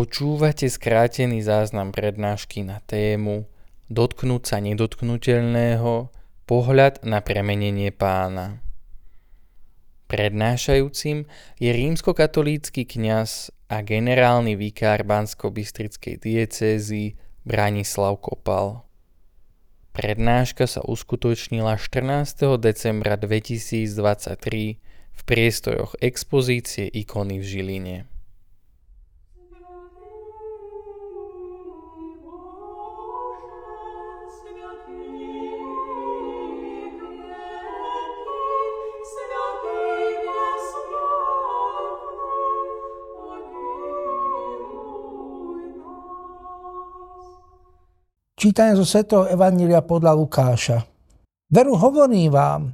Počúvate skrátený záznam prednášky na tému Dotknúť sa nedotknutelného, pohľad na premenenie pána. Prednášajúcim je rímskokatolícky kňaz a generálny vikár Bansko-Bystrickej diecézy Branislav Kopal. Prednáška sa uskutočnila 14. decembra 2023 v priestoroch expozície ikony v Žiline. Čítanie zo Sv. Evanília podľa Lukáša. Veru hovorím vám,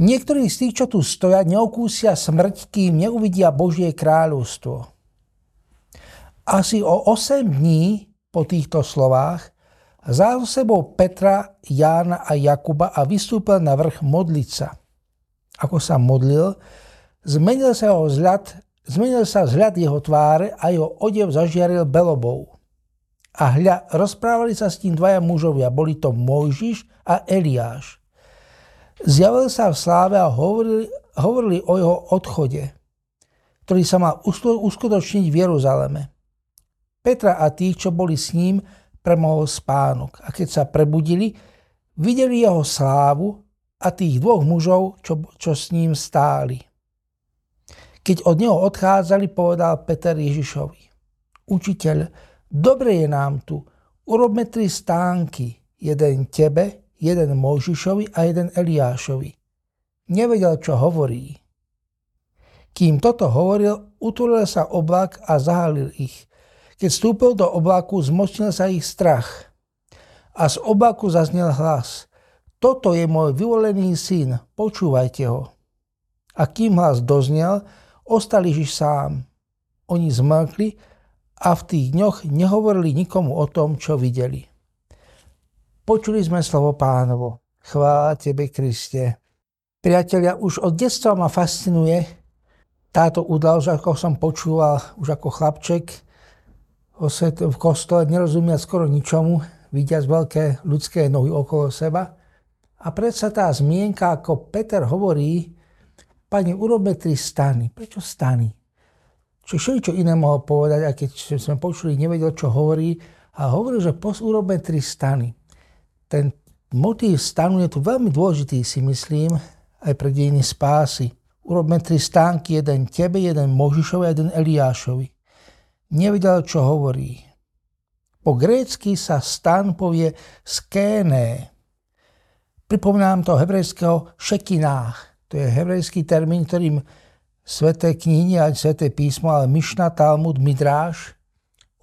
niektorí z tých, čo tu stoja, neokúsia smrť, kým neuvidia Božie kráľovstvo. Asi o 8 dní po týchto slovách vzal sebou Petra, Jána a Jakuba a vystúpil na vrch modliť. Ako sa modlil, zmenil sa, jeho vzhľad, zmenil sa vzhľad jeho tváre a jeho odev zažiaril belobou. A hľa, rozprávali sa s tým dvaja mužovia, boli to Mojžiš a Eliáš. Zjavil sa v sláve a hovorili, hovorili o jeho odchode, ktorý sa mal uskutočniť v Jeruzaleme. Petra a tí, čo boli s ním, premohol spánok. A keď sa prebudili, videli jeho slávu a tých dvoch mužov, čo, čo s ním stáli. Keď od neho odchádzali, povedal Peter Ježišovi. Učiteľ, Dobre je nám tu. Urobme tri stánky. Jeden tebe, jeden Mojžišovi a jeden Eliášovi. Nevedel, čo hovorí. Kým toto hovoril, utvoril sa oblak a zahalil ich. Keď vstúpil do oblaku, zmocnil sa ich strach. A z oblaku zaznel hlas. Toto je môj vyvolený syn, počúvajte ho. A kým hlas doznel, ostal Ježiš sám. Oni zmlkli a v tých dňoch nehovorili nikomu o tom, čo videli. Počuli sme slovo pánovo. Chvála Tebe, Kriste. Priatelia, už od detstva ma fascinuje táto udalosť, ako som počúval už ako chlapček v kostole, nerozumia skoro ničomu, vidiac veľké ľudské nohy okolo seba. A predsa tá zmienka, ako Peter hovorí, Pane, urobme tri stany. Prečo stany? Čiže čo iné mohol povedať, aj keď sme počuli, nevedel, čo hovorí. A hovoril, že urobme tri stany. Ten motív stanu je tu veľmi dôležitý, si myslím, aj pre dejiny spásy. Urobme tri stánky, jeden tebe, jeden Možišovi a jeden Eliášovi. Nevedel, čo hovorí. Po grécky sa stan povie skéné. Pripomínam to hebrejského šekinách. To je hebrejský termín, ktorým sveté knihy a sveté písmo, ale Myšna, Talmud, Midráš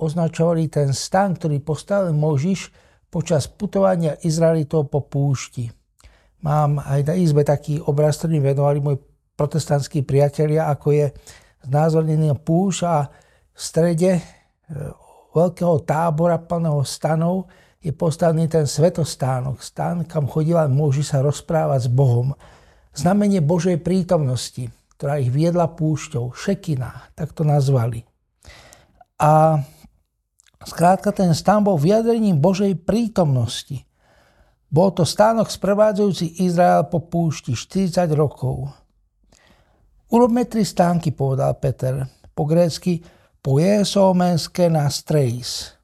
označovali ten stan, ktorý postavil Možiš počas putovania Izraelitov po púšti. Mám aj na izbe taký obraz, ktorý venovali môj protestantskí priatelia, ako je znázornený púšť a v strede e, veľkého tábora plného stanov je postavený ten svetostánok, stan, kam chodila Možiš sa rozprávať s Bohom. Znamenie Božej prítomnosti ktorá ich viedla púšťou, Šekina, tak to nazvali. A skrátka ten stán bol vyjadrením Božej prítomnosti. Bol to stánok sprevádzajúci Izrael po púšti 40 rokov. Urobme tri stánky, povedal Peter. Po grécky pojesomenské na strejs.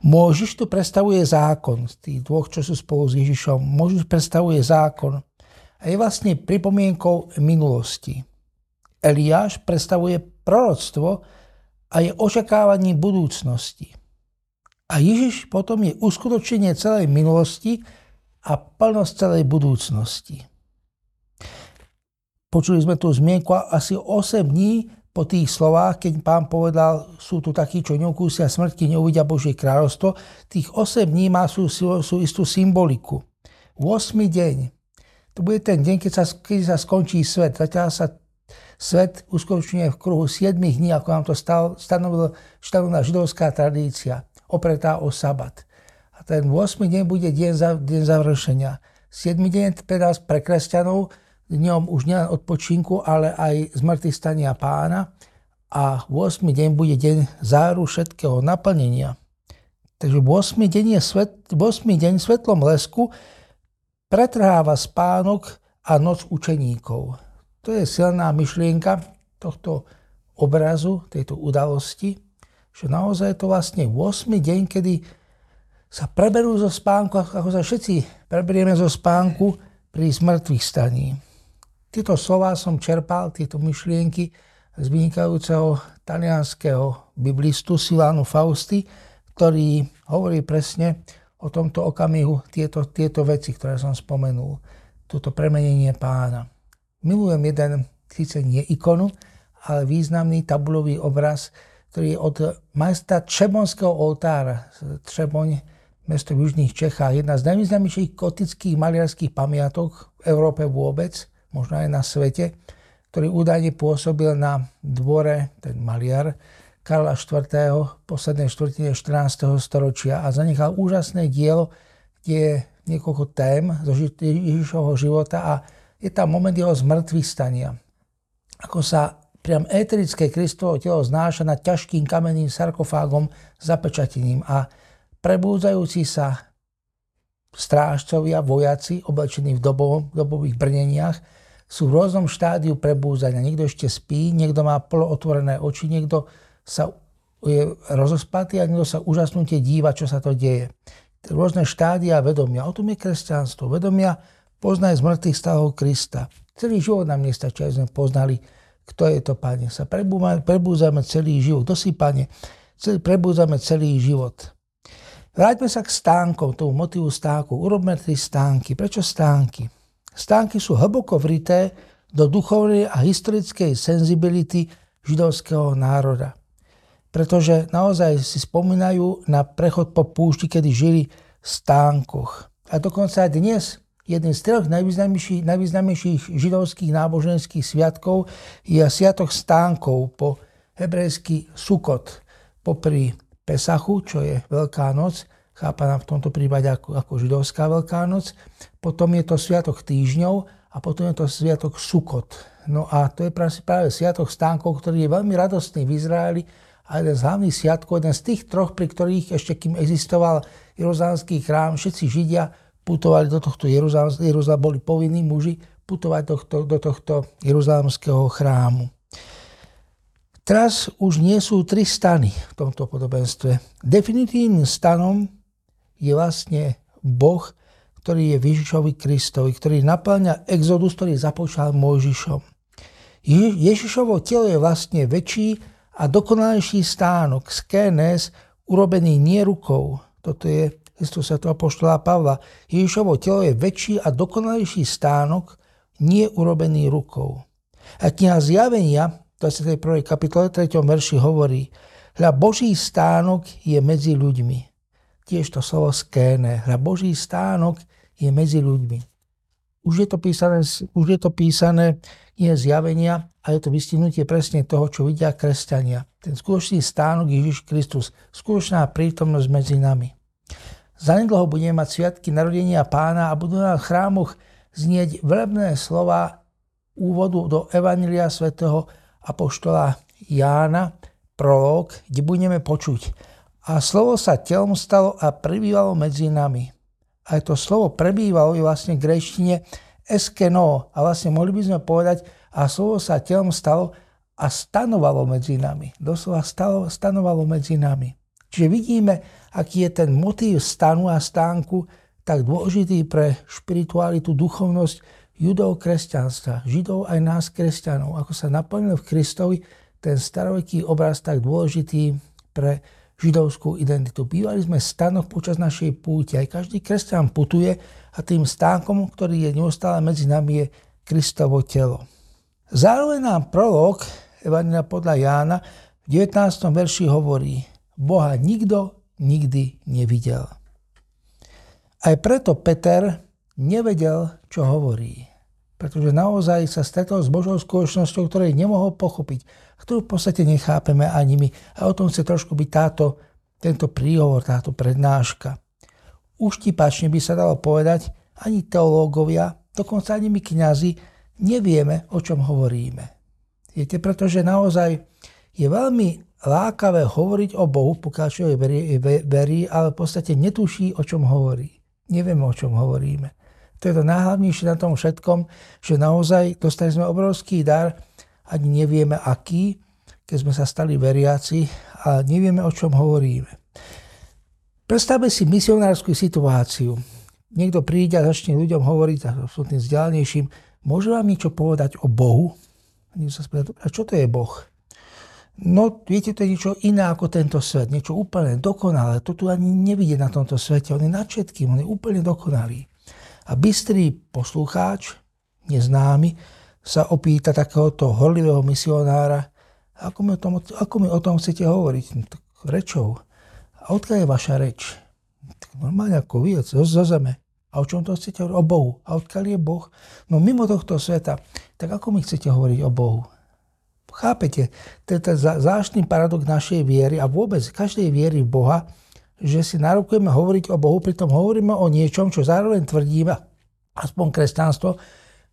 Môžiš tu predstavuje zákon, z tých dvoch, čo sú spolu s Ježišom. Môžiš predstavuje zákon a je vlastne pripomienkou minulosti. Eliáš predstavuje proroctvo a je očakávaním budúcnosti. A Ježiš potom je uskutočenie celej minulosti a plnosť celej budúcnosti. Počuli sme tu zmienku asi 8 dní po tých slovách, keď pán povedal, sú tu takí, čo neukúsia smrti, neuvidia Božie kráľovstvo, tých 8 dní má sú, sú istú symboliku. 8 deň to bude ten deň, keď sa, keď sa skončí svet. Zatiaľ sa svet uskutočňuje v kruhu 7 dní, ako nám to stanovila, stanovila židovská tradícia, opretá o sabat. A ten 8. deň bude deň, za, deň završenia. 7. deň nás, pre kresťanov, dňom už nielen odpočinku, ale aj zmrtvých stania pána. a 8. deň bude deň záru všetkého naplnenia. Takže 8. deň, je svet, 8. deň svetlom lesku pretrháva spánok a noc učeníkov. To je silná myšlienka tohto obrazu, tejto udalosti, že naozaj je to vlastne 8. deň, kedy sa preberú zo spánku, ako sa všetci preberieme zo spánku pri smrtvých staní. Tieto slova som čerpal, tieto myšlienky z vynikajúceho talianského biblistu Silano Fausti, ktorý hovorí presne o tomto okamihu tieto, tieto veci, ktoré som spomenul. Toto premenenie pána. Milujem jeden, síce nie ikonu, ale významný tabulový obraz, ktorý je od majstra Třebonského oltára. Třeboň, mesto v južných Čechách. Jedna z najvýznamnejších gotických maliarských pamiatok v Európe vôbec, možno aj na svete, ktorý údajne pôsobil na dvore, ten maliar, Karla IV. poslednej štvrtine 14. storočia a zanechal úžasné dielo, kde je niekoľko tém zo Ježišovho života a je tam moment jeho zmrtvých stania. Ako sa priam éterické Kristovo telo znáša nad ťažkým kamenným sarkofágom zapečatením a prebúdzajúci sa strážcovia, vojaci, oblečení v dobovom, dobových brneniach, sú v rôznom štádiu prebúzania. Niekto ešte spí, niekto má polootvorené oči, niekto sa je rozospatý a niekto sa úžasnutie díva, čo sa to deje. Rôzne štádia vedomia. O tom je kresťanstvo. Vedomia poznaj z mŕtvych stavov Krista. Celý život nám nestačí, aby sme poznali, kto je to, Pane. Sa prebúzame celý život. Kto si, Pane? Celý, prebúzame celý život. Vráťme sa k stánkom, tomu motivu stánku. Urobme tri stánky. Prečo stánky? Stánky sú hlboko vrité do duchovnej a historickej senzibility židovského národa pretože naozaj si spomínajú na prechod po púšti, kedy žili v stánkoch. A dokonca aj dnes jeden z troch najvýznamnejších, najvýznamnejších židovských náboženských sviatkov je Sviatok stánkov po hebrejský Sukot. Popri Pesachu, čo je Veľká noc, chápaná v tomto prípade ako, ako židovská Veľká noc. Potom je to Sviatok týždňov a potom je to Sviatok Sukot. No a to je práve Sviatok stánkov, ktorý je veľmi radostný v Izraeli, a jeden z hlavných sviatkov, jeden z tých troch, pri ktorých ešte kým existoval Jeruzalemský chrám, všetci Židia putovali do tohto Jeruzalem, Jeruzalem boli povinní muži putovať do tohto, do tohto Jeruzalemského chrámu. Teraz už nie sú tri stany v tomto podobenstve. Definitívnym stanom je vlastne Boh, ktorý je Ježišovi Kristovi, ktorý naplňa exodus, ktorý započal Mojžišom. Ježišovo telo je vlastne väčší a dokonalejší stánok, skénes, urobený nie rukou. Toto je Kristus Sv. Apoštola Pavla. Ježišovo telo je väčší a dokonalejší stánok, nie urobený rukou. A kniha Zjavenia, 21. kapitole 3. verši hovorí, hľa Boží stánok je medzi ľuďmi. Tiež to slovo skéne. Hľa Boží stánok je medzi ľuďmi. Už je to písané, už je to písané nie zjavenia, a je to vystihnutie presne toho, čo vidia kresťania. Ten skutočný stánok Ježiš Kristus, skutočná prítomnosť medzi nami. Zanedlho budeme mať sviatky narodenia pána a budú na chrámoch znieť veľebné slova úvodu do Evangelia svätého Apoštola Jána, prolog, kde budeme počuť. A slovo sa telom stalo a prebývalo medzi nami. A to slovo prebývalo je vlastne v grejštine eskeno. A vlastne mohli by sme povedať, a slovo sa telom stalo a stanovalo medzi nami. Doslova stalo, stanovalo medzi nami. Čiže vidíme, aký je ten motív stanu a stánku tak dôležitý pre špiritualitu, duchovnosť judov kresťanstva, židov aj nás kresťanov. Ako sa naplnil v Kristovi ten staroveký obraz tak dôležitý pre židovskú identitu. Bývali sme stanoch počas našej púti. Aj každý kresťan putuje a tým stánkom, ktorý je neustále medzi nami, je Kristovo telo. Zároveň nám prolog Evangelia podľa Jána v 19. verši hovorí Boha nikto nikdy nevidel. Aj preto Peter nevedel, čo hovorí. Pretože naozaj sa stretol s Božou skutočnosťou, ktorej nemohol pochopiť, ktorú v podstate nechápeme ani my. A o tom chce trošku byť táto, tento príhovor, táto prednáška. Uštipačne by sa dalo povedať, ani teológovia, dokonca ani my kňazi, nevieme, o čom hovoríme. Viete, pretože naozaj Je veľmi lákavé hovoriť o Bohu, pokiaľ človek verí, verí, ale v podstate netuší, o čom hovorí. Nevieme, o čom hovoríme. To je to najhlavnejšie na tom všetkom, že naozaj dostali sme obrovský dar, ani nevieme aký, keď sme sa stali veriaci a nevieme, o čom hovoríme. Predstavme si misionárskú situáciu. Niekto príde a začne ľuďom hovoriť, a som tým vzdialenejším, môže vám niečo povedať o Bohu? A čo to je Boh? No, viete, to je niečo iné ako tento svet, niečo úplne dokonalé. To tu ani nevidie na tomto svete. On je nad všetkým, on je úplne dokonalý. A bystrý poslucháč, neznámy, sa opýta takéhoto horlivého misionára, ako mi o tom, ako mi o tom chcete hovoriť? No, tak rečou. A odkiaľ je vaša reč? Tak normálne ako vy, zo, zo zeme. A o čom to chcete hovoriť? O Bohu. A odkiaľ je Boh? No mimo tohto sveta. Tak ako mi chcete hovoriť o Bohu? Chápete? To je ten zvláštny paradox našej viery a vôbec každej viery v Boha, že si narokujeme hovoriť o Bohu, pritom hovoríme o niečom, čo zároveň tvrdíme, aspoň kresťanstvo,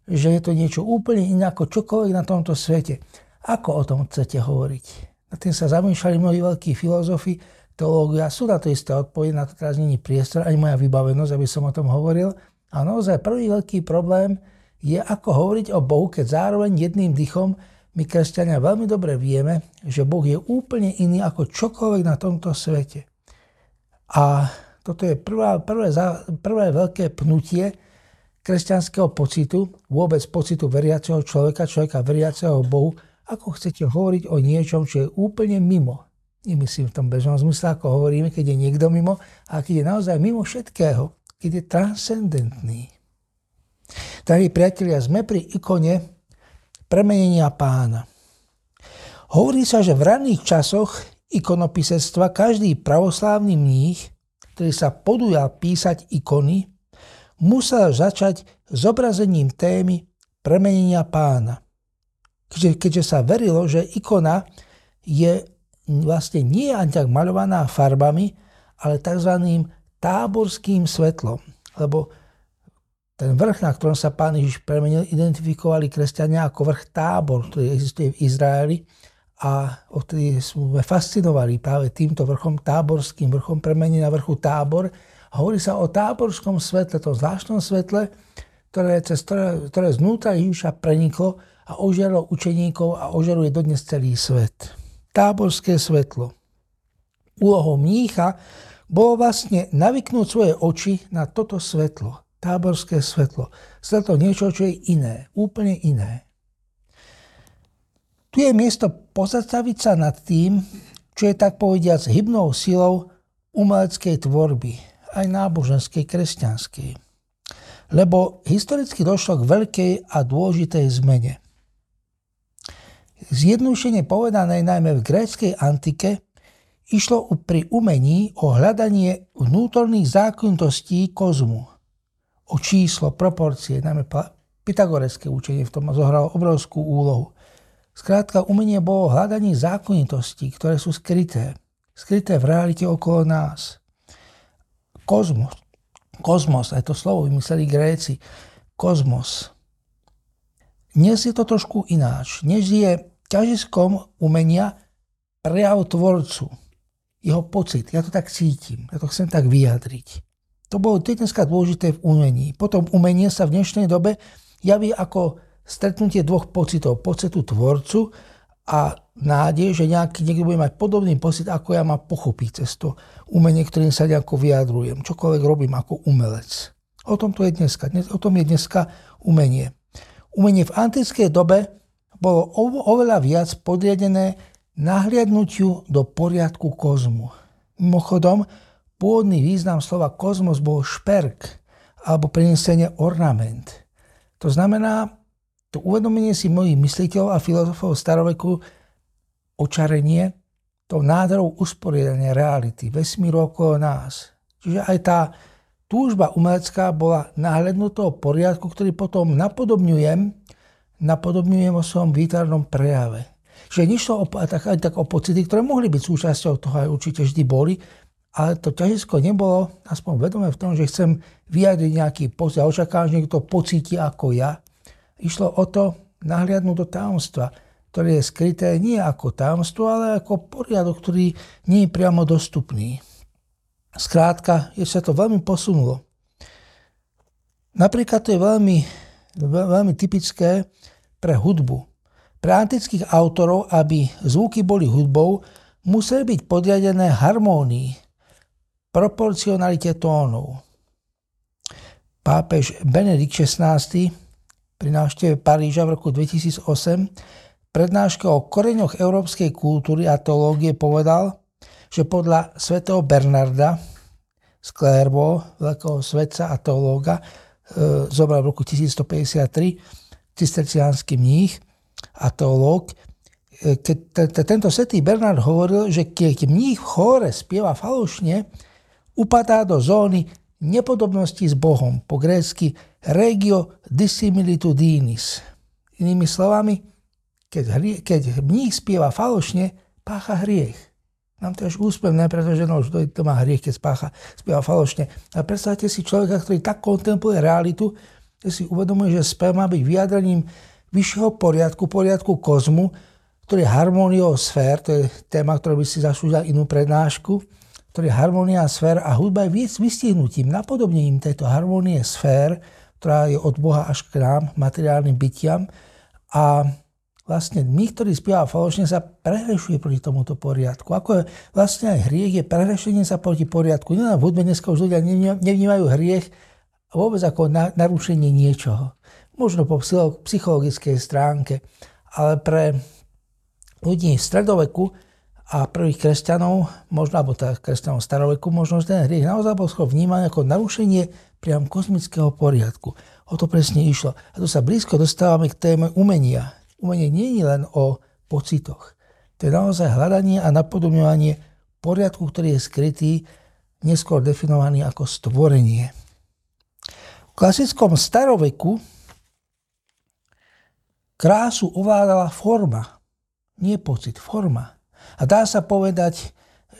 že je to niečo úplne iné ako čokoľvek na tomto svete. Ako o tom chcete hovoriť? Na tým sa zamýšľali mnohí veľkí filozofi, teológia. Sú na to isté odpovede, na to teraz není priestor, ani moja vybavenosť, aby som o tom hovoril. A naozaj prvý veľký problém je, ako hovoriť o Bohu, keď zároveň jedným dychom my kresťania veľmi dobre vieme, že Boh je úplne iný ako čokoľvek na tomto svete. A toto je prvá, prvé, prvé veľké pnutie kresťanského pocitu, vôbec pocitu veriaceho človeka, človeka veriaceho Bohu, ako chcete hovoriť o niečom, čo je úplne mimo. Nemyslím v tom bežnom zmysle, ako hovoríme, keď je niekto mimo, a keď je naozaj mimo všetkého, keď je transcendentný. Drahí priatelia, sme pri ikone premenenia pána. Hovorí sa, že v ranných časoch ikonopisectva každý pravoslávny mních, ktorý sa podujal písať ikony, musel začať zobrazením témy premenenia pána. Keďže, keďže sa verilo, že ikona je vlastne nie ani tak maľovaná farbami, ale tzv. táborským svetlom. Lebo ten vrch, na ktorom sa pán Ježiš premenil, identifikovali kresťania ako vrch tábor, ktorý existuje v Izraeli a odtedy sme fascinovali práve týmto vrchom, táborským vrchom premení na vrchu tábor. Hovorí sa o táborskom svetle, tom zvláštnom svetle, ktoré, cez ktoré, ktoré znútra Ježiša preniklo a ožiarlo učeníkov a ožaruje dodnes celý svet. Táborské svetlo. Úlohou mnícha bolo vlastne navyknúť svoje oči na toto svetlo. Táborské svetlo. Svetlo niečo, čo je iné, úplne iné. Tu je miesto pozastaviť sa nad tým, čo je tak povediac hybnou silou umeleckej tvorby, aj náboženskej, kresťanskej. Lebo historicky došlo k veľkej a dôležitej zmene. Zjednúšenie povedané najmä v gréckej antike išlo pri umení o hľadanie vnútorných zákonitostí kozmu. O číslo, proporcie, najmä pythagoreské učenie v tom zohralo obrovskú úlohu. Skrátka, umenie bolo hľadanie zákonitostí, ktoré sú skryté. Skryté v realite okolo nás. Kozmos. Kozmos, aj to slovo vymysleli Gréci. Kozmos. Dnes je to trošku ináč. Dnes je ťažiskom umenia prejav tvorcu. Jeho pocit. Ja to tak cítim. Ja to chcem tak vyjadriť. To bolo to dneska dôležité v umení. Potom umenie sa v dnešnej dobe javí ako stretnutie dvoch pocitov. Pocitu tvorcu a nádej, že nejaký, niekto bude mať podobný pocit, ako ja má pochopiť cez to umenie, ktorým sa nejako vyjadrujem. Čokoľvek robím ako umelec. O tom to je dneska. Dnes, o tom je dneska umenie. Umenie v antickej dobe bolo oveľa viac podriadené nahliadnutiu do poriadku kozmu. Mimochodom, pôvodný význam slova kozmos bol šperk alebo prenesenie ornament. To znamená to uvedomenie si mojich mysliteľov a filozofov staroveku očarenie to nádherou usporiadania reality, vesmíru okolo nás. Čiže aj tá túžba umelecká bola náhľadnutého poriadku, ktorý potom napodobňujem, napodobňujem o svojom výtvarnom prejave. Čiže nešlo o, tak, tak o pocity, ktoré mohli byť súčasťou toho, aj určite vždy boli, ale to ťažisko nebolo aspoň vedomé v tom, že chcem vyjadriť nejaký pocit a očakávam, že niekto pocíti ako ja, Išlo o to nahliadnúť do tajomstva. To ktoré je skryté nie ako tajomstvo, ale ako poriadok, ktorý nie je priamo dostupný. Skrátka, je sa to veľmi posunulo. Napríklad to je veľmi, veľmi typické pre hudbu. Pre antických autorov, aby zvuky boli hudbou, museli byť podriadené harmónii, proporcionalite tónov. Pápež Benedikt XVI pri návšteve Paríža v roku 2008 prednáške o koreňoch európskej kultúry a teológie povedal, že podľa svätého Bernarda z Clairvaux, veľkého svetca a teológa, e, zobral v roku 1153, cisterciánsky mních a teológ, e, keď tento svetý Bernard hovoril, že keď mních v chóre spieva falošne, upadá do zóny nepodobnosti s Bohom, po grécky regio dissimilitudinis. Inými slovami, keď, hrie, keď mních spieva falošne, pácha hriech. Nám to až úspevné, pretože no, to má hriech, keď spácha, spieva falošne. A predstavte si človeka, ktorý tak kontempluje realitu, že si uvedomuje, že spev má byť vyjadrením vyššieho poriadku, poriadku kozmu, ktorý je harmóniou sfér, to je téma, ktorá by si zaslúžila inú prednášku, ktorý je harmónia sfér a hudba je vystihnutím, napodobnením tejto harmónie sfér, ktorá je od Boha až k nám, materiálnym bytiam. A vlastne my, ktorí spieva falošne, sa prehrešuje proti tomuto poriadku. Ako je vlastne aj hriech je prehrešenie sa proti poriadku. Nie v hudbe dneska už ľudia nevnímajú hriech vôbec ako narušenie niečoho. Možno po psychologickej stránke, ale pre ľudí v stredoveku a prvých kresťanov, možno, alebo teda kresťanov staroveku, možno ten hriech naozaj bol vnímaný ako narušenie priam kozmického poriadku. O to presne išlo. A tu sa blízko dostávame k téme umenia umenie nie je len o pocitoch. To je naozaj hľadanie a napodobňovanie poriadku, ktorý je skrytý, neskôr definovaný ako stvorenie. V klasickom staroveku krásu ovládala forma, nie pocit, forma. A dá sa povedať,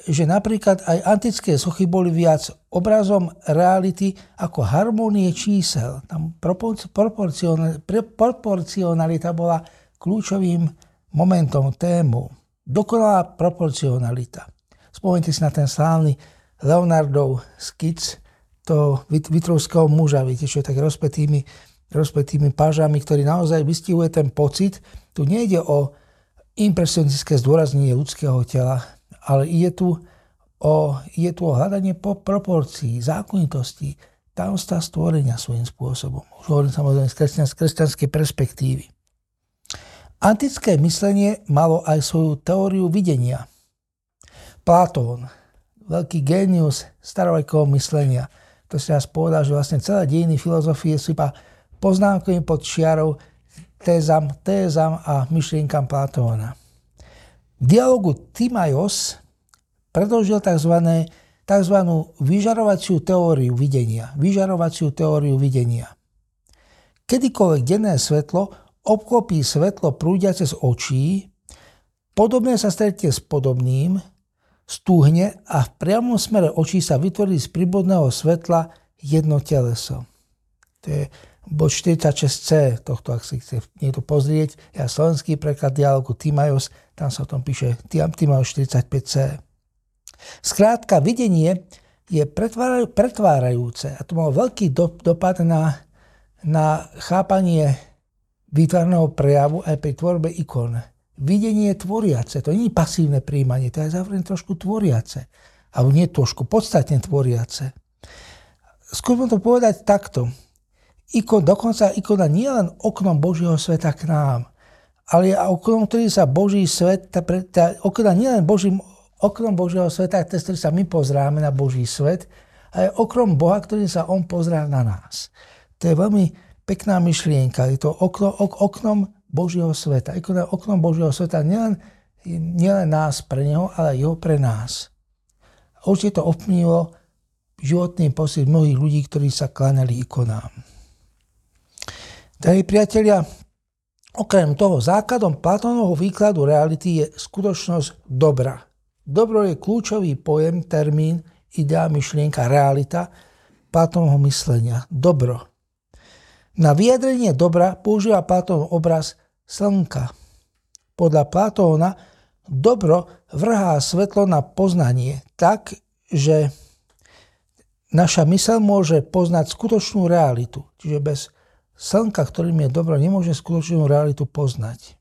že napríklad aj antické sochy boli viac obrazom reality ako harmonie čísel. Tam proporcionalita bola kľúčovým momentom tému dokonalá proporcionalita. Spomeňte si na ten slávny Leonardov skic toho vitrovského muža, viete, čo je tak rozpetými, rozpetými pážami, ktorý naozaj vystihuje ten pocit. Tu nejde o impresionistické zdôraznenie ľudského tela, ale je tu o, je tu o hľadanie po proporcií, zákonitosti, tajomstva stvorenia svojím spôsobom. Už hovorím samozrejme z kresťanskej perspektívy. Antické myslenie malo aj svoju teóriu videnia. Platón, veľký génius starovekého myslenia, to si raz povedal, že vlastne celé dejiny filozofie sú iba poznámkovým pod čiarou tézam, tézam a myšlienkam Platóna. V dialogu Timaios predložil tzv. tzv. vyžarovaciu teóriu videnia. Vyžarovaciu teóriu videnia. Kedykoľvek denné svetlo obklopí svetlo prúdiace z očí, podobné sa stretne s podobným, stúhne a v priamom smere očí sa vytvorí z príbodného svetla jedno teleso. To je bod 46c tohto, ak si chce niekto pozrieť. Ja slovenský preklad dialogu Timajos, tam sa o tom píše Timajos 45c. Skrátka, videnie je pretvárajúce a to malo veľký dopad na, na chápanie výtvarného prejavu aj pri tvorbe ikon. Videnie je tvoriace, to nie je pasívne príjmanie, to je zároveň trošku tvoriace. Alebo nie trošku, podstatne tvoriace. Skúsme to povedať takto. Ikon, dokonca ikona nie len oknom Božieho sveta k nám, ale je oknom, ktorý sa Boží svet, tá, tá okna nie len Božím, oknom Božieho sveta, cez ktorý sa my pozráme na Boží svet, ale okrom Boha, ktorý sa On pozrá na nás. To je veľmi pekná myšlienka. Je to okno, ok, oknom Božieho sveta. Ikona oknom Božieho sveta nielen, nielen nás pre Neho, ale jeho pre nás. A určite to ovplyvnilo životný pocit mnohých ľudí, ktorí sa kláňali ikonám. Drahí priatelia, okrem toho základom Platónovho výkladu reality je skutočnosť dobra. Dobro je kľúčový pojem, termín, idea, myšlienka, realita Platónovho myslenia. Dobro. Na vyjadrenie dobra používa Platón obraz slnka. Podľa Platóna dobro vrhá svetlo na poznanie tak, že naša mysel môže poznať skutočnú realitu. Čiže bez slnka, ktorým je dobro, nemôže skutočnú realitu poznať.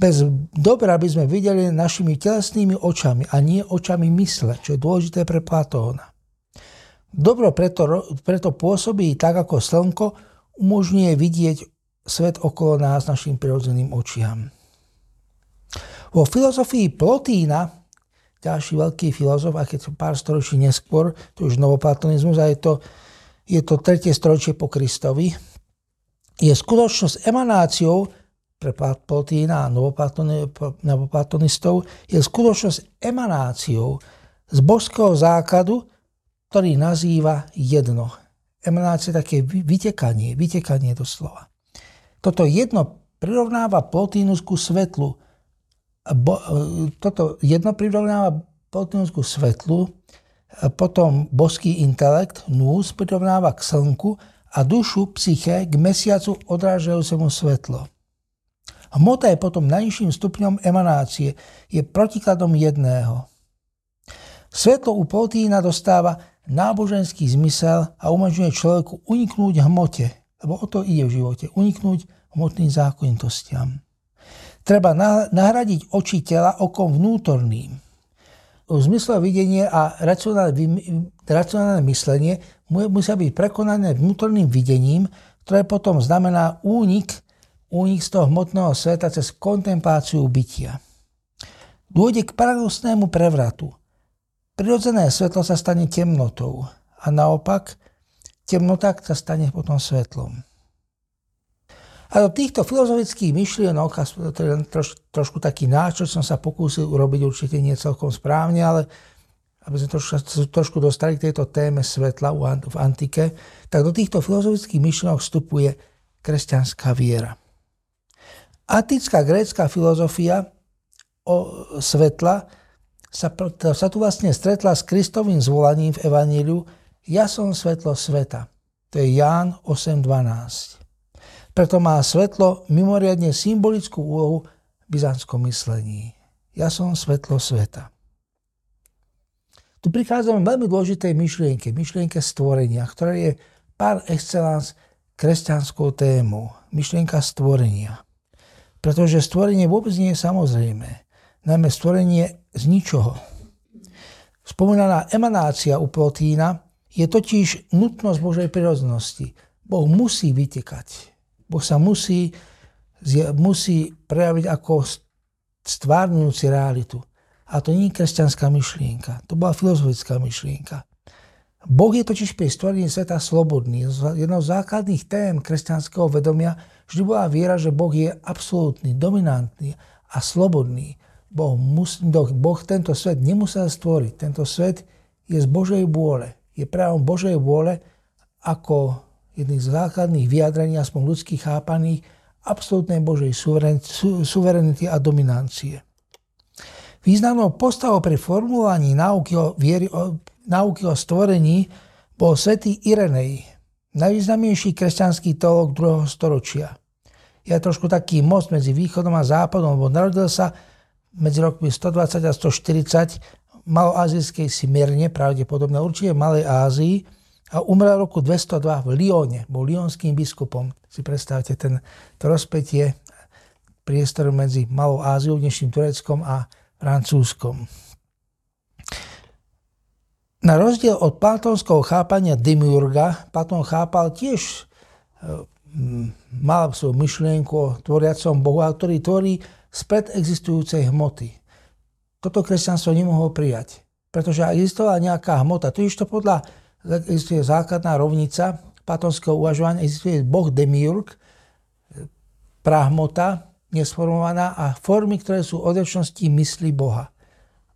Bez dobra by sme videli našimi telesnými očami a nie očami mysle, čo je dôležité pre Platóna. Dobro preto, preto pôsobí tak ako slnko, umožňuje vidieť svet okolo nás našim prirodzeným očiam. Vo filozofii Plotína, ďalší veľký filozof, a keď pár storočí neskôr, to už novoplatonizmus a je to, je to tretie storočie po Kristovi, je skutočnosť emanáciou pre Plotína a novoplatonistov je skutočnosť emanáciou z božského základu, ktorý nazýva jedno. Emanácia také vytekanie, vytekanie doslova. Toto jedno prirovnáva Plotínus ku svetlu, bo, toto jedno prirovnáva platonovskú svetlu, potom boský intelekt, nús, prirovnáva k slnku a dušu, psyche k mesiacu odrážajúcemu svetlo. Hmota je potom najnižším stupňom emanácie, je protikladom jedného. Svetlo u Plotína dostáva náboženský zmysel a umožňuje človeku uniknúť hmote, lebo o to ide v živote, uniknúť hmotným zákonitostiam. Treba nahradiť oči tela okom vnútorným. V videnie a racionálne, racionálne myslenie musia byť prekonané vnútorným videním, ktoré potom znamená únik, únik z toho hmotného sveta cez kontempláciu bytia. Dôjde k paradoxnému prevratu. Prirodzené svetlo sa stane temnotou a naopak temnota sa stane potom svetlom. A do týchto filozofických myšlienok, a to je troš, trošku taký náč, čo som sa pokúsil urobiť určite nie celkom správne, ale aby sme trošku, trošku dostali k tejto téme svetla v antike, tak do týchto filozofických myšlienok vstupuje kresťanská viera. Antická grécka filozofia o svetla sa, sa tu vlastne stretla s Kristovým zvolaním v Evaníliu Ja som svetlo sveta. To je Ján 8.12. Preto má svetlo mimoriadne symbolickú úlohu v byzantskom myslení. Ja som svetlo sveta. Tu prichádzame veľmi dôležitej myšlienke, myšlienke stvorenia, ktorá je par excellence kresťanskou témou. Myšlienka stvorenia. Pretože stvorenie vôbec nie je samozrejme. Najmä stvorenie z ničoho. Spomínaná emanácia u Plotína je totiž nutnosť Božej prirodzenosti. Boh musí vytekať. Boh sa musí, musí prejaviť ako stvárňujúci realitu. A to nie je kresťanská myšlienka, to bola filozofická myšlienka. Boh je totiž pri stvorení sveta slobodný. Jednou z základných tém kresťanského vedomia vždy bola viera, že Boh je absolútny, dominantný a slobodný. Boh, mus, boh tento svet nemusel stvoriť. Tento svet je z Božej vôle. Je právom Božej vôle ako jedných z základných vyjadrení, aspoň ľudských chápaných, absolútnej Božej suverenity a dominancie. Významnou postavou pri formulovaní náuky o, viery, o, náuky o stvorení bol svätý Irenej, najvýznamnejší kresťanský teológ 2. storočia. Je trošku taký most medzi východom a západom, lebo narodil sa medzi rokmi 120 a 140 v maloazijskej Simerne, pravdepodobne určite v Malej Ázii, a umrel v roku 202 v Lyone, bol lyonským biskupom. Si predstavte ten, to rozpetie priestor medzi Malou Áziou, dnešným Tureckom a Francúzskom. Na rozdiel od platónského chápania demiurga, Platón chápal tiež e, mal svoju myšlienku o tvoriacom Bohu, ktorý tvorí spred existujúcej hmoty. Toto kresťanstvo nemohlo prijať, pretože existovala nejaká hmota, totiž to podľa existuje základná rovnica platonského uvažovania, existuje Boh demiurg, práhmota, nesformovaná a formy, ktoré sú od väčšnosti mysli Boha.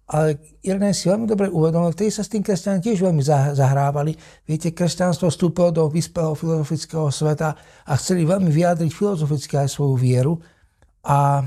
Ale Irene si veľmi dobre uvedomil, vtedy sa s tým kresťanom tiež veľmi zahrávali. Viete, kresťanstvo vstúpilo do vyspelého filozofického sveta a chceli veľmi vyjadriť filozoficky aj svoju vieru. A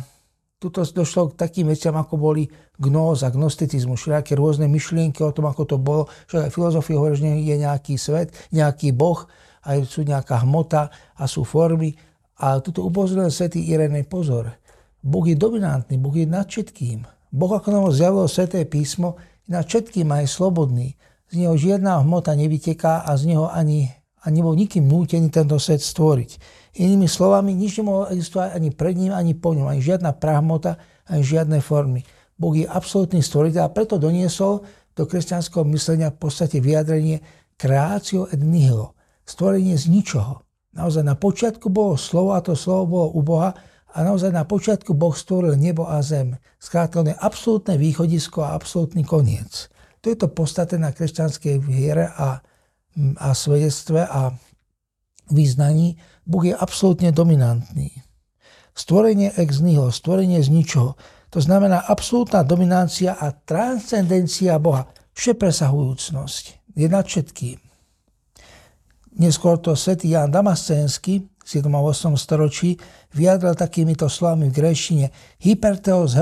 tuto došlo k takým veciam, ako boli gnóza, gnosticizmus, všelijaké rôzne myšlienky o tom, ako to bolo, že aj filozofia hovorí, že je nejaký svet, nejaký boh, aj sú nejaká hmota a sú formy. A tuto upozoril svätý Irenej pozor. Boh je dominantný, Boh je nad všetkým. Boh, ako nám zjavilo Sveté písmo, je nad všetkým aj slobodný. Z neho žiadna hmota nevyteká a z neho ani, ani nebol nikým nútený tento svet stvoriť. Inými slovami, nič nemohlo existovať ani pred ním, ani po ňom, ani žiadna prahmota, ani žiadne formy. Boh je absolútny stvoriteľ a preto doniesol do kresťanského myslenia v podstate vyjadrenie kreácio et nihilo. Stvorenie z ničoho. Naozaj na počiatku bolo slovo a to slovo bolo u Boha a naozaj na počiatku Boh stvoril nebo a zem. Skrátka, on je absolútne východisko a absolútny koniec. To je to podstate na kresťanskej viere a, a svedectve a význaní. Boh je absolútne dominantný. Stvorenie ex nihilo, stvorenie z ničoho. To znamená absolútna dominancia a transcendencia Boha, všepresahujúcnosť. Je nad všetkým. Neskôr to svätý Jan Damascénsky v 7. a 8. storočí vyjadril takýmito slovami v grešine hyperteos,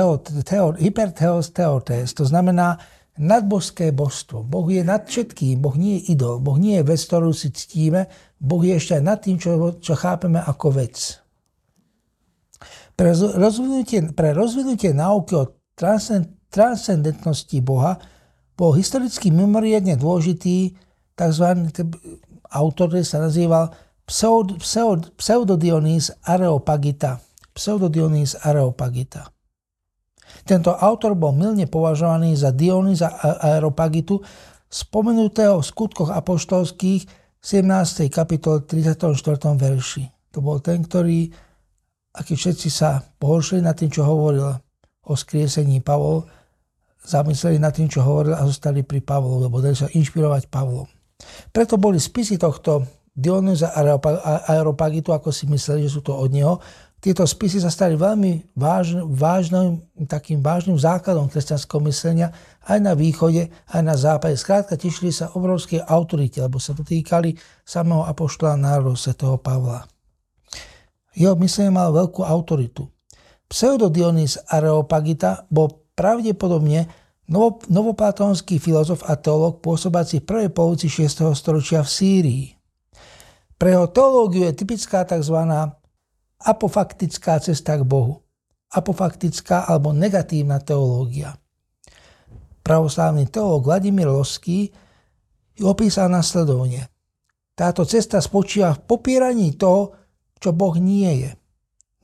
teor, hyperteos teotes, to znamená nadbožské božstvo. Boh je nad všetkým, Boh nie je idol, Boh nie je vec, ktorú si ctíme, Boh je ešte aj nad tým, čo, čo chápeme ako vec. Pre rozvinutie, pre rozvinutie náuky o transcendentnosti Boha bol historicky mimoriadne dôležitý tzv. Autor, ktorý sa nazýval pseud, pseud, Pseudodionys Areopagita. Pseudodionys Areopagita. Tento autor bol milne považovaný za Dionyza Areopagitu, spomenutého v skutkoch apoštolských 17. kapitole 34. verši. To bol ten, ktorý a keď všetci sa pohoršili nad tým, čo hovoril o skriesení Pavol, zamysleli nad tým, čo hovoril a zostali pri Pavlovu, lebo dali sa inšpirovať Pavlom. Preto boli spisy tohto Dionyza Aeropagitu, ako si mysleli, že sú to od neho. Tieto spisy sa stali veľmi vážnym, vážnym, takým vážnym základom kresťanského myslenia aj na východe, aj na západe. Skrátka tešili sa obrovskej autorite, lebo sa dotýkali samého apoštola národov svätého Pavla. Jeho myslenie mal veľkú autoritu. Pseudodionys Areopagita bol pravdepodobne novoplatónsky filozof a teológ pôsobací v prvej polovici 6. storočia v Sýrii. Pre jeho teológiu je typická tzv. apofaktická cesta k Bohu. Apofaktická alebo negatívna teológia. Pravoslávny teológ Vladimír Loský ju opísal nasledovne. Táto cesta spočíva v popieraní toho, čo Boh nie je.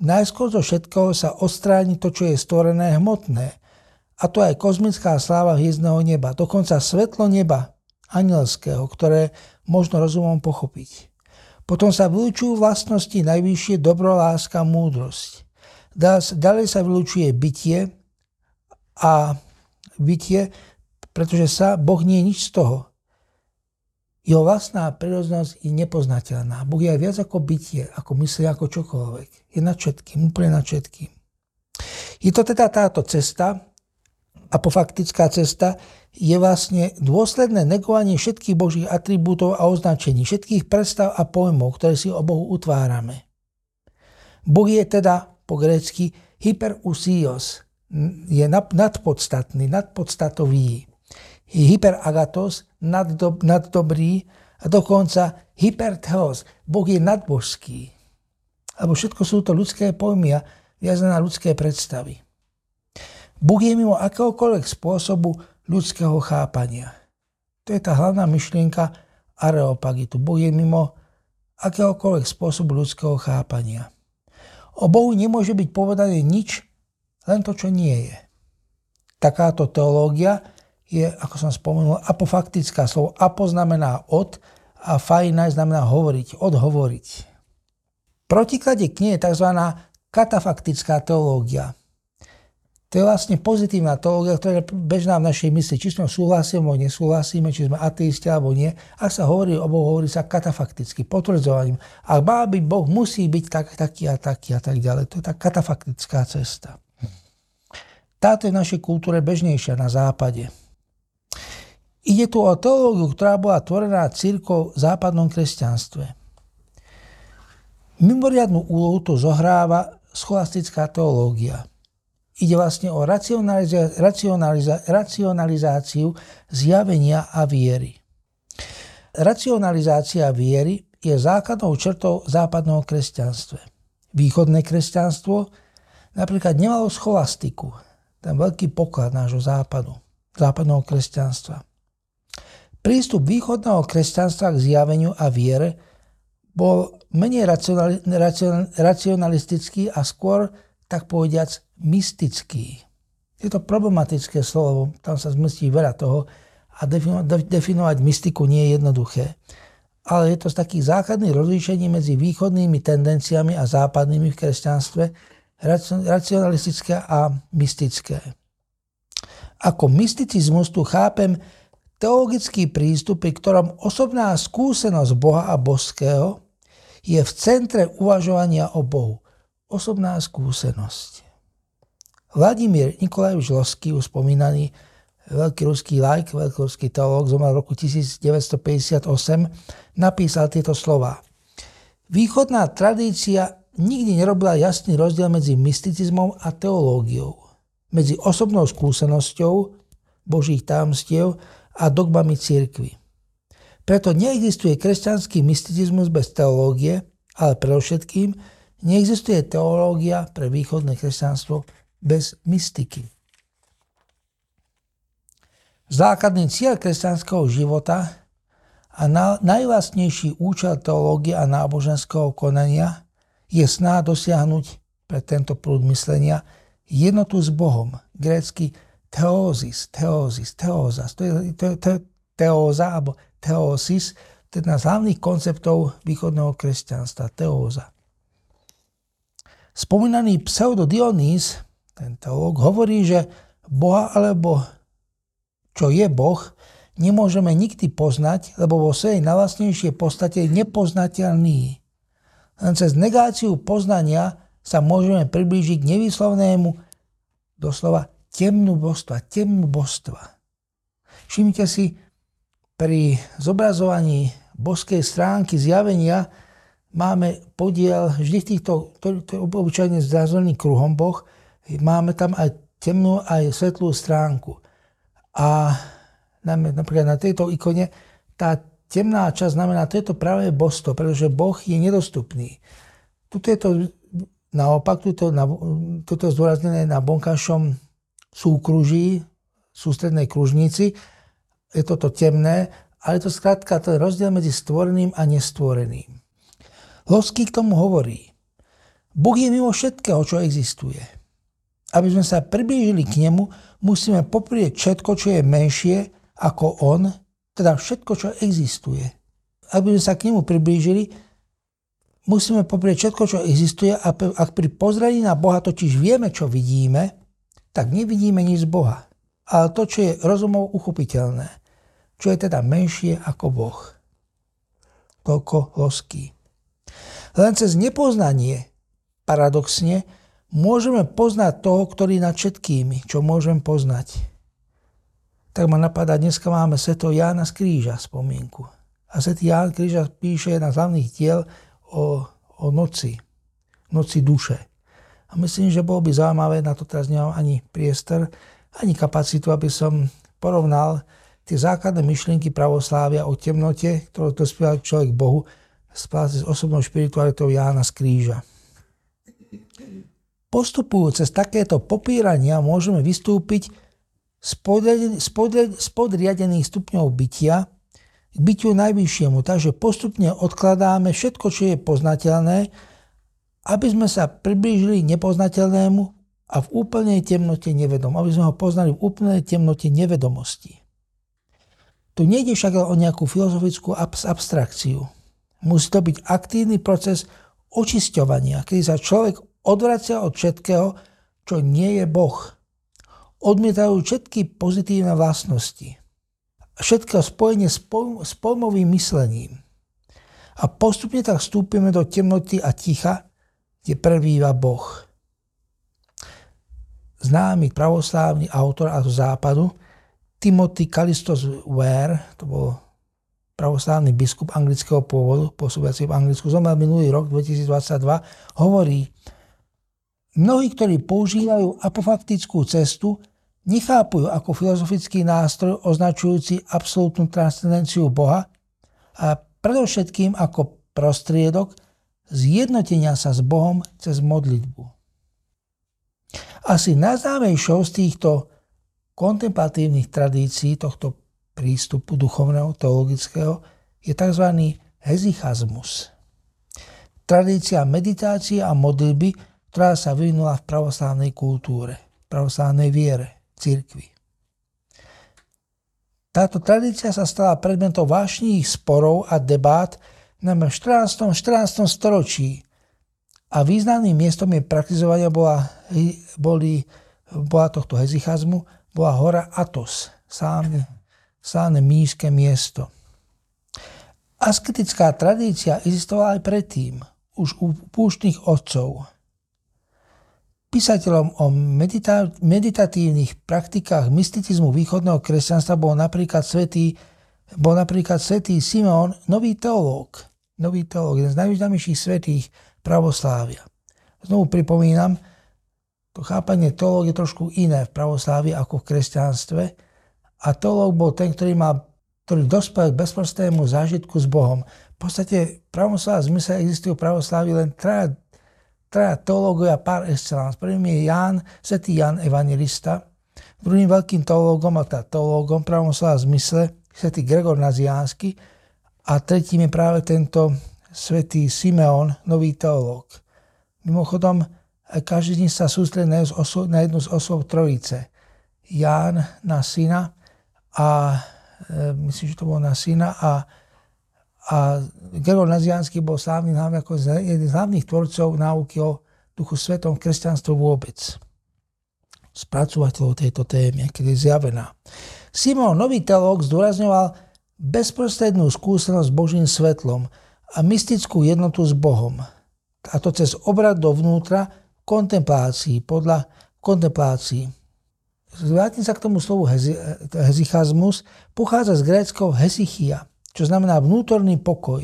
Najskôr zo všetkého sa odstráni to, čo je stvorené hmotné. A to aj kozmická sláva hviezdného neba, dokonca svetlo neba, anielského, ktoré možno rozumom pochopiť. Potom sa vylúčujú vlastnosti najvyššie dobro, láska, múdrosť. Ďalej sa vylúčuje bytie a bytie, pretože sa Boh nie je nič z toho. Jeho vlastná prírodzenosť je nepoznateľná. Boh je aj viac ako bytie, ako myslí, ako čokoľvek. Je nad všetkým, úplne nad všetkým. Je to teda táto cesta, apofaktická cesta, je vlastne dôsledné negovanie všetkých božích atribútov a označení, všetkých predstav a pojmov, ktoré si o Bohu utvárame. Boh je teda po grécky hyperusios, je nadpodstatný, nadpodstatový hyperagatos, naddob, naddobrý a dokonca hypertheos, Boh je nadbožský. Lebo všetko sú to ľudské pojmy a viazané na ľudské predstavy. Boh je mimo akéhokoľvek spôsobu ľudského chápania. To je tá hlavná myšlienka areopagitu. Boh je mimo akéhokoľvek spôsobu ľudského chápania. O Bohu nemôže byť povedané nič, len to, čo nie je. Takáto teológia je, ako som spomenul, apofaktická. Slovo apo znamená od a fajnaj znamená hovoriť, odhovoriť. Protiklade k nej je tzv. katafaktická teológia. To je vlastne pozitívna teológia, ktorá je bežná v našej mysli. Či sme súhlasíme alebo nesúhlasíme, či sme ateisti alebo nie. Ak sa hovorí o Bohu, hovorí sa katafakticky, potvrdzovaním. Ak má byť Boh, musí byť tak, taký a taký a tak ďalej. To je tá katafaktická cesta. Táto je v našej kultúre bežnejšia na západe. Ide tu o teológiu, ktorá bola tvorená církou v západnom kresťanstve. Mimoriadnú úlohu tu zohráva scholastická teológia. Ide vlastne o racionaliza- racionaliza- racionalizáciu zjavenia a viery. Racionalizácia viery je základnou črtou západného kresťanstve. Východné kresťanstvo napríklad nemalo scholastiku, ten veľký poklad nášho západu, západného kresťanstva. Prístup východného kresťanstva k zjaveniu a viere bol menej racionalistický a skôr, tak povediac, mystický. Je to problematické slovo, tam sa zmestí veľa toho a definovať mystiku nie je jednoduché. Ale je to z takých základných rozlíšení medzi východnými tendenciami a západnými v kresťanstve, racionalistické a mystické. Ako mysticizmus tu chápem teologický prístup, pri ktorom osobná skúsenosť Boha a božského je v centre uvažovania o Bohu. Osobná skúsenosť. Vladimír Nikolajevič Losky, uspomínaný veľký ruský lajk, veľký ruský teológ, zomrel v roku 1958, napísal tieto slova. Východná tradícia nikdy nerobila jasný rozdiel medzi mysticizmom a teológiou, medzi osobnou skúsenosťou Božích tajomstiev a dogmami církvy. Preto neexistuje kresťanský mysticizmus bez teológie, ale predovšetkým neexistuje teológia pre východné kresťanstvo bez mystiky. Základný cieľ kresťanského života a najvlastnejší účel teológie a náboženského konania je sná dosiahnuť pre tento prúd myslenia jednotu s Bohom. Grécky teózis, teózis, teózas. To je, to, to teóza alebo teósis, to je jedna z hlavných konceptov východného kresťanstva, teóza. Spomínaný pseudo Dionys, ten teológ, hovorí, že Boha alebo čo je Boh, nemôžeme nikdy poznať, lebo vo svojej najvlastnejšej podstate je nepoznateľný. Len cez negáciu poznania sa môžeme priblížiť k nevyslovnému doslova temnú božstva, temnú božstva. Všimnite si, pri zobrazovaní boskej stránky zjavenia máme podiel vždy v týchto, to, to je obyčajne kruhom boh, máme tam aj temnú, aj svetlú stránku. A napríklad na tejto ikone tá temná časť znamená, to je to práve božstvo, pretože Boh je nedostupný. Tuto je to naopak, tuto, na, tuto zdôraznené na bonkašom súkruží, sústrednej kružnici, je toto temné, ale je to skrátka ten rozdiel medzi stvoreným a nestvoreným. Losky k tomu hovorí, Boh je mimo všetkého, čo existuje. Aby sme sa priblížili k nemu, musíme poprieť všetko, čo je menšie ako on, teda všetko, čo existuje. Aby sme sa k nemu priblížili, musíme poprieť všetko, čo existuje a ak pri pozrení na Boha totiž vieme, čo vidíme, tak nevidíme nič z Boha. Ale to, čo je rozumov uchopiteľné čo je teda menšie ako Boh. Toľko losky. Len cez nepoznanie, paradoxne, môžeme poznať toho, ktorý nad všetkými, čo môžem poznať. Tak ma napadá, dneska máme sveto Jána z kríža spomienku. A svetý Ján kríža píše na hlavných diel o, o noci, noci duše. A myslím, že bolo by zaujímavé, na to teraz nemám ani priestor, ani kapacitu, aby som porovnal tie základné myšlienky pravoslávia o temnote, ktorú dospieva človek Bohu, spája s osobnou špiritualitou Jána z kríža. Postupujúc cez takéto popírania môžeme vystúpiť z podriadených stupňov bytia k bytiu najvyššiemu, takže postupne odkladáme všetko, čo je poznateľné, aby sme sa priblížili nepoznateľnému a v úplnej temnote nevedom, aby sme ho poznali v úplnej temnote nevedomosti. Tu nejde však o nejakú filozofickú abstrakciu. Musí to byť aktívny proces očisťovania, kedy sa človek odvracia od všetkého, čo nie je Boh. Odmietajú všetky pozitívne vlastnosti. Všetko spojenie s, s pojmovým myslením. A postupne tak vstúpime do temnoty a ticha, kde prebýva Boh. Známy pravoslávny autor a z západu Timothy Kalistos Ware, to bol pravoslávny biskup anglického pôvodu, pôsobiaci v Anglicku, zomrel minulý rok 2022, hovorí, mnohí, ktorí používajú apofaktickú cestu, nechápujú ako filozofický nástroj označujúci absolútnu transcendenciu Boha a predovšetkým ako prostriedok zjednotenia sa s Bohom cez modlitbu. Asi najznámejšou z týchto kontemplatívnych tradícií tohto prístupu duchovného, teologického je tzv. hezichazmus. Tradícia meditácie a modlitby, ktorá sa vyvinula v pravoslávnej kultúre, pravoslávnej viere, cirkvi. Táto tradícia sa stala predmetom vášných sporov a debát najmä v 14. 14. storočí a významným miestom jej praktizovania bola, boli, bola tohto hezichazmu, bola hora Atos, slávne, slávne míške miesto. Asketická tradícia existovala aj predtým, už u púštnych otcov. Písateľom o medita- meditatívnych praktikách mysticizmu východného kresťanstva bol napríklad svetý, bol napríklad svetý Simeon, nový teológ, nový teológ, jeden z najvýznamnejších svetých pravoslávia. Znovu pripomínam, to chápanie teológ je trošku iné v pravoslávii ako v kresťanstve a teológ bol ten, ktorý, má, ktorý dospel k bezprostrednému zážitku s Bohom. V podstate v pravoslávii zmysle existujú pravoslávy len traja, traja teológovia par excellence. Prvým je Ján, svetý Ján Evangelista, druhým veľkým teológom, a teológom pravoslávia zmysle, svetý Gregor Naziánsky a tretím je práve tento svätý Simeon, nový teológ. Mimochodom, každý deň sa sústredí na jednu z osôb Trojice. Ján na syna a e, myslím, že to bol na syna a, a Gregor Nazianský bol slávny hlavne ako jeden z hlavných tvorcov náuky o duchu svetom kresťanstvo vôbec. Spracovateľov tejto témy, keď je zjavená. Simon, nový teológ, zdôrazňoval bezprostrednú skúsenosť s Božím svetlom – a mystickú jednotu s Bohom. A to cez obrad dovnútra kontemplácii, podľa kontemplácii. Zvrátim sa k tomu slovu hezichazmus, pochádza z gréckého hesichia, čo znamená vnútorný pokoj.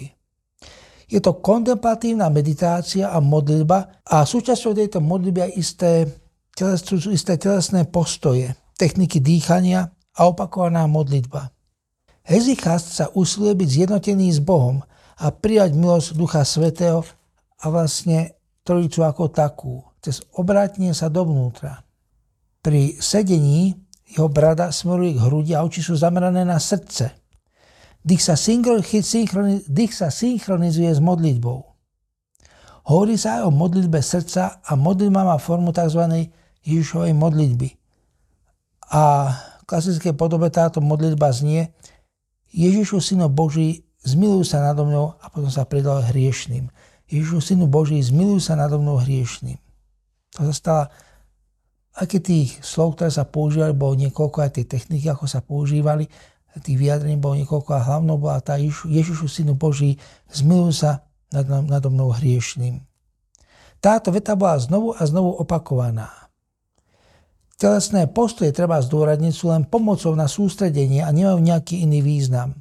Je to kontemplatívna meditácia a modlitba a súčasťou tejto modlitby isté, sú isté telesné postoje, techniky dýchania a opakovaná modlitba. Hezichast sa usiluje byť zjednotený s Bohom – a prijať milosť Ducha Svetého a vlastne trojicu ako takú, cez obrátenie sa dovnútra. Pri sedení jeho brada smeruje k hrudi a oči sú zamerané na srdce. Dých sa, dých sa synchronizuje s modlitbou. Hovorí sa aj o modlitbe srdca a modlitba má formu tzv. Ježišovej modlitby. A v klasickej podobe táto modlitba znie Ježišu, Syno Boží, zmiluj sa nado mnou a potom sa pridal hriešným. Ježišu, Synu Boží, zmiluj sa nado mnou hriešným. To sa stala, aj keď tých slov, ktoré sa používali, bolo niekoľko, aj tie techniky, ako sa používali, tých vyjadrení bolo niekoľko a hlavnou bola tá Ježišu, Synu Boží, zmiluj sa nado mnou hriešným. Táto veta bola znovu a znovu opakovaná. Telesné postoje treba zdôradniť sú len pomocou na sústredenie a nemajú nejaký iný význam.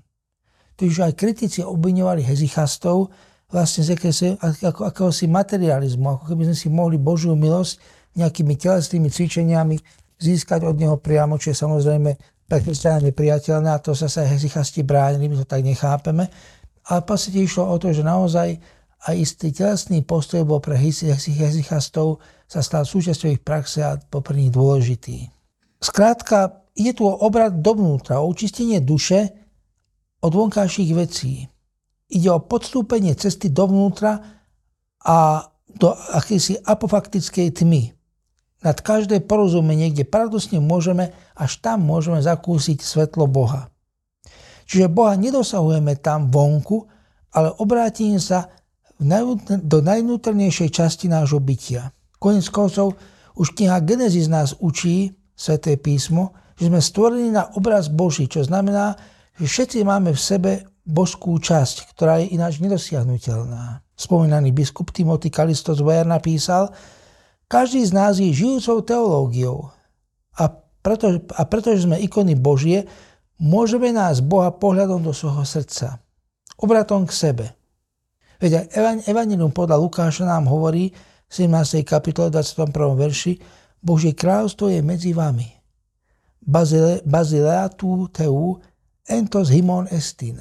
Takže aj kritici obviňovali hezichastov vlastne z akési, ako, akéhosi materializmu, ako keby sme si mohli Božiu milosť nejakými telesnými cvičeniami získať od neho priamo, čo je samozrejme pre kresťania nepriateľné a to sa sa hezichasti bránili, my to tak nechápeme. Ale v podstate išlo o to, že naozaj aj istý telesný postoj bol pre hezichastov sa stal súčasťou ich praxe a bol dôležitý. Skrátka, ide tu o obrad dovnútra, o očistenie duše, od vonkajších vecí. Ide o podstúpenie cesty dovnútra a do akési apofaktickej tmy. Nad každé porozumenie, kde paradoxne môžeme, až tam môžeme zakúsiť svetlo Boha. Čiže Boha nedosahujeme tam vonku, ale obrátime sa do najvnútornejšej časti nášho bytia. Konec koncov už kniha Genesis nás učí, Sveté písmo, že sme stvorení na obraz Boží, čo znamená, že všetci máme v sebe božskú časť, ktorá je ináč nedosiahnutelná. Spomínaný biskup Timothy Kalisto z napísal, každý z nás je žijúcou teológiou a, preto, a pretože sme ikony Božie, môžeme nás Boha pohľadom do svojho srdca, obratom k sebe. Veď Evangelium podľa Lukáša nám hovorí v 17. kapitole 21. verši Božie kráľovstvo je medzi vami. Bazile, tu teu entos himon estin.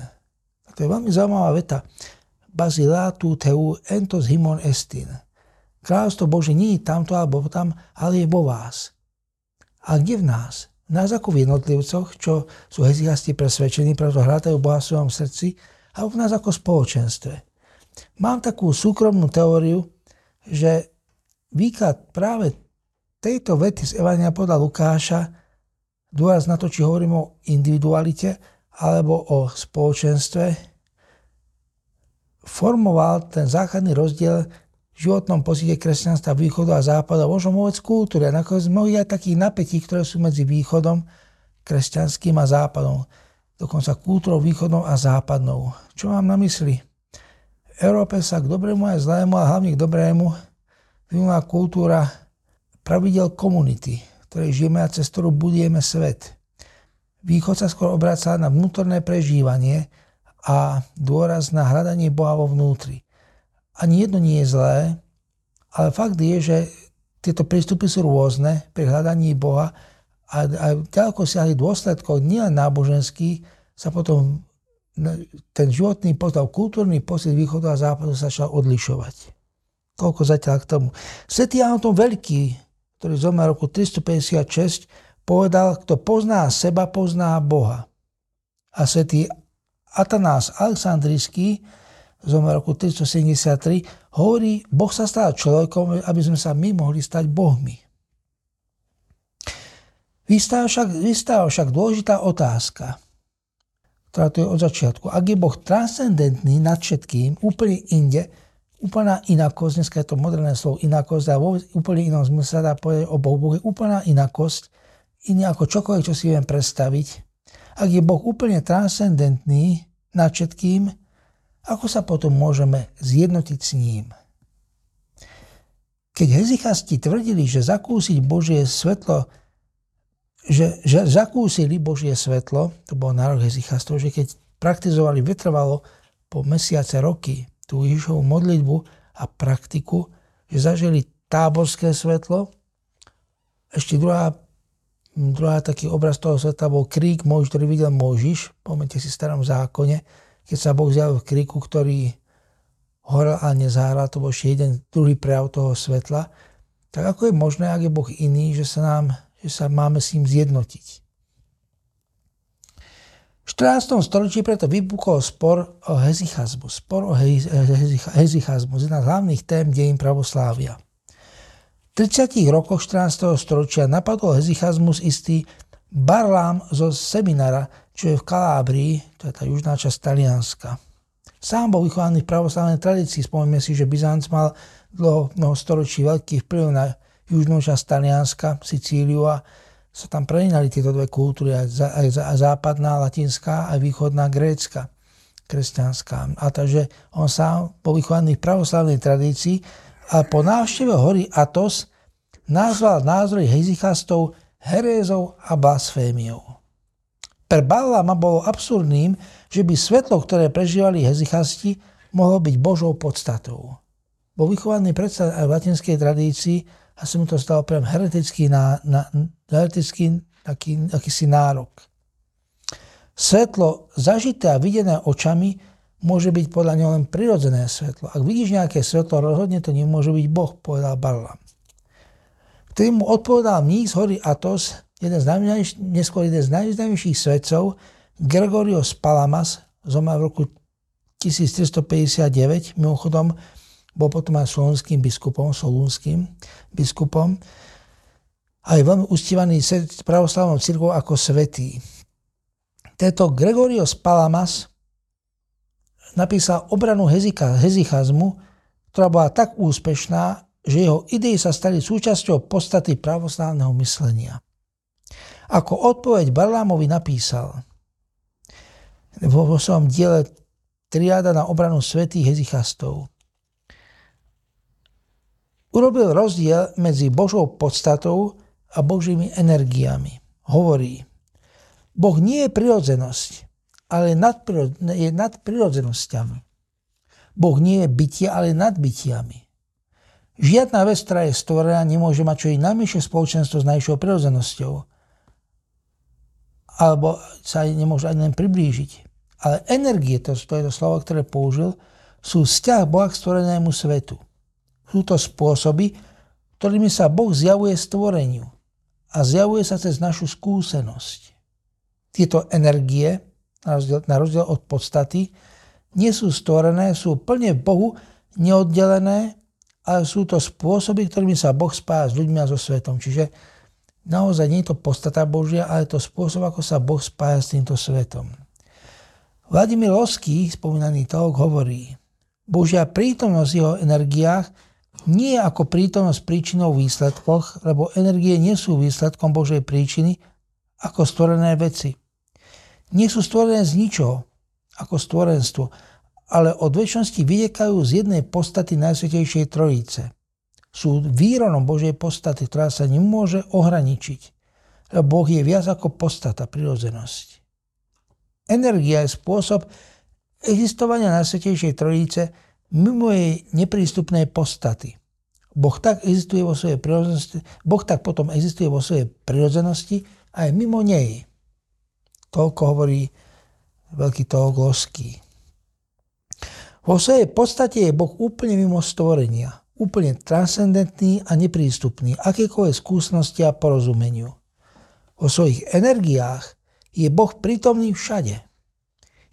To je veľmi zaujímavá veta. Basilatu teu entos himon estin. Kráľovstvo Bože nie je tamto alebo tam, ale je vo vás. A kde v nás? V nás ako v jednotlivcoch, čo sú heziasti presvedčení, preto hľadajú Boha v svojom srdci, alebo v nás ako spoločenstve. Mám takú súkromnú teóriu, že výklad práve tejto vety z Evania podľa Lukáša, dôraz na to, či hovorím o individualite alebo o spoločenstve, formoval ten základný rozdiel životnom pocite kresťanstva východu a západu a možno vôbec kultúry. A nakoniec mnohí aj takých napätí, ktoré sú medzi východom kresťanským a západom. Dokonca kultúrou východnou a západnou. Čo mám na mysli? V Európe sa k dobrému aj zlému a hlavne k dobrému vyvinula kultúra pravidel komunity, ktorej žijeme a cez ktorú budujeme svet. Východ sa skôr obracal na vnútorné prežívanie a dôraz na hľadanie Boha vo vnútri ani jedno nie je zlé, ale fakt je, že tieto prístupy sú rôzne pri hľadaní Boha a, a ďaleko siahli dôsledkov nielen náboženských, sa potom ten životný postav, kultúrny pocit východu a západu sa začal odlišovať. Toľko zatiaľ k tomu. Svetý Anton Veľký, ktorý zomrel roku 356, povedal, kto pozná seba, pozná Boha. A svetý Atanás Aleksandrijský zomrel roku 373, hovorí, Boh sa stal človekom, aby sme sa my mohli stať Bohmi. Vystáva však, vystáva však dôležitá otázka, ktorá tu je od začiatku. Ak je Boh transcendentný nad všetkým, úplne inde, úplná inakosť, dneska je to moderné slovo inakosť a vôbec úplne inom zmysle sa dá povedať o Bohu. Boh je úplná inakosť, iný ako čokoľvek, čo si viem predstaviť. Ak je Boh úplne transcendentný nad všetkým, ako sa potom môžeme zjednotiť s ním? Keď hezichasti tvrdili, že zakúsiť Božie svetlo, že, že zakúsili Božie svetlo, to bol nárok hezichastov, že keď praktizovali vytrvalo po mesiace roky tú Ježišovú modlitbu a praktiku, že zažili táborské svetlo. Ešte druhá, druhá taký obraz toho sveta bol krík môj, ktorý videl Možiš, pomente si starom zákone, keď sa Boh zjavil v kriku, ktorý horel a nezáhral, to bol ešte jeden druhý prejav toho svetla, tak ako je možné, ak je Boh iný, že sa, nám, že sa máme s ním zjednotiť. V 14. storočí preto vypukol spor o hezichazmus. Spor o hezichazmus, jedna z hlavných tém dejín pravoslávia. V 30. rokoch 14. storočia napadol hezichazmus istý Barlám zo seminára, čo je v Kalábrii, to je tá južná časť Talianska. Sám bol vychovaný v pravoslavnej tradícii. Spomeňme si, že Byzanc mal dlho, mnoho storočí veľký vplyv na južnú časť Talianska, Sicíliu a sa tam prelinali tieto dve kultúry, aj, západná, latinská, aj východná, grécka, kresťanská. A takže on sám bol vychovaný v pravoslavnej tradícii a po návšteve hory Atos nazval názory hezichastov herézou a blasfémiou. Pre Balama bolo absurdným, že by svetlo, ktoré prežívali hezichasti, mohlo byť Božou podstatou. Bol vychovaný predsa aj v latinskej tradícii a mu to stalo prям heretický, na, na, heretický taký, akýsi nárok. Svetlo zažité a videné očami môže byť podľa neho len prirodzené svetlo. Ak vidíš nejaké svetlo, rozhodne to nemôže byť Boh, povedal Barlam. Ktorý mu odpovedal mních z hory Atos, jeden z neskôr jeden z najvýznamnejších svetcov, Gregorios Palamas, zomrel v roku 1359, mimochodom bol potom aj solúnským biskupom, solúnským biskupom, a je veľmi ustívaný pravoslavnou církou ako svetý. Tento Gregorios Palamas napísal obranu hezichazmu, ktorá bola tak úspešná, že jeho idei sa stali súčasťou podstaty pravoslávneho myslenia. Ako odpoveď Barlámovi napísal vo svojom diele Triáda na obranu svetých hezichastov. Urobil rozdiel medzi Božou podstatou a Božími energiami. Hovorí, Boh nie je prirodzenosť, ale je nad prirodzenosťami. Boh nie je bytie, ale nad bytiami. Žiadna vec, ktorá je stvorená, nemôže mať čo i najmenšie spoločenstvo s najvyššou prirodzenosťou alebo sa nemôžu ani len priblížiť. Ale energie, to, to je to slovo, ktoré použil, sú vzťah Boha k stvorenému svetu. Sú to spôsoby, ktorými sa Boh zjavuje stvoreniu a zjavuje sa cez našu skúsenosť. Tieto energie, na rozdiel, na rozdiel od podstaty, nie sú stvorené, sú plne Bohu neoddelené, ale sú to spôsoby, ktorými sa Boh spája s ľuďmi a so svetom. Čiže naozaj nie je to podstata Božia, ale to spôsob, ako sa Boh spája s týmto svetom. Vladimír Loský, spomínaný teolog, hovorí, Božia prítomnosť v jeho energiách nie je ako prítomnosť príčinou v výsledkoch, lebo energie nie sú výsledkom Božej príčiny ako stvorené veci. Nie sú stvorené z ničoho, ako stvorenstvo, ale od väčšnosti vyjekajú z jednej podstaty Najsvetejšej Trojice. Sú výronom Božej podstaty, ktorá sa nemôže ohraničiť, Boh je viac ako podstata, prirodzenosť. Energia je spôsob existovania Najsvetejšej Trojice mimo jej neprístupnej podstaty. Boh tak existuje vo svojej prirodzenosti, boh tak potom existuje vo svojej prirodzenosti aj mimo nej. Toľko hovorí veľký teologský. Vo svojej podstate je Boh úplne mimo stvorenia, úplne transcendentný a neprístupný akékoľvek skúsenosti a porozumeniu. Vo svojich energiách je Boh prítomný všade.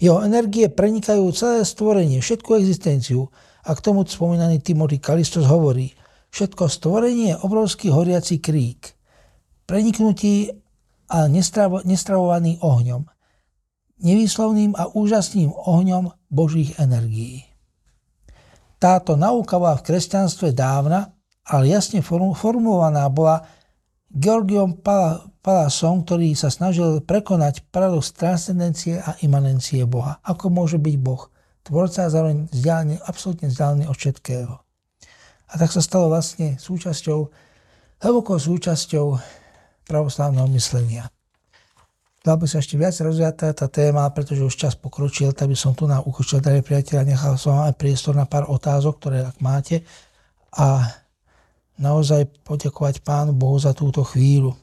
Jeho energie prenikajú celé stvorenie, všetku existenciu a k tomu spomínaný Timothy Kalistos hovorí, všetko stvorenie je obrovský horiaci krík, preniknutý a nestravovaný ohňom nevýslovným a úžasným ohňom Božích energií. Táto nauka bola v kresťanstve dávna, ale jasne formulovaná bola Georgiom Palasom, ktorý sa snažil prekonať paradox transcendencie a imanencie Boha. Ako môže byť Boh? Tvorca zároveň vzdialený, absolútne vzdialený od všetkého. A tak sa stalo vlastne súčasťou, hlbokou súčasťou pravoslávneho myslenia. Dal by sa ešte viac rozviať tá téma, pretože už čas pokročil, tak by som tu na ukočil, drahí priateľa, nechal som vám aj priestor na pár otázok, ktoré ak máte. A naozaj poďakovať Pánu Bohu za túto chvíľu.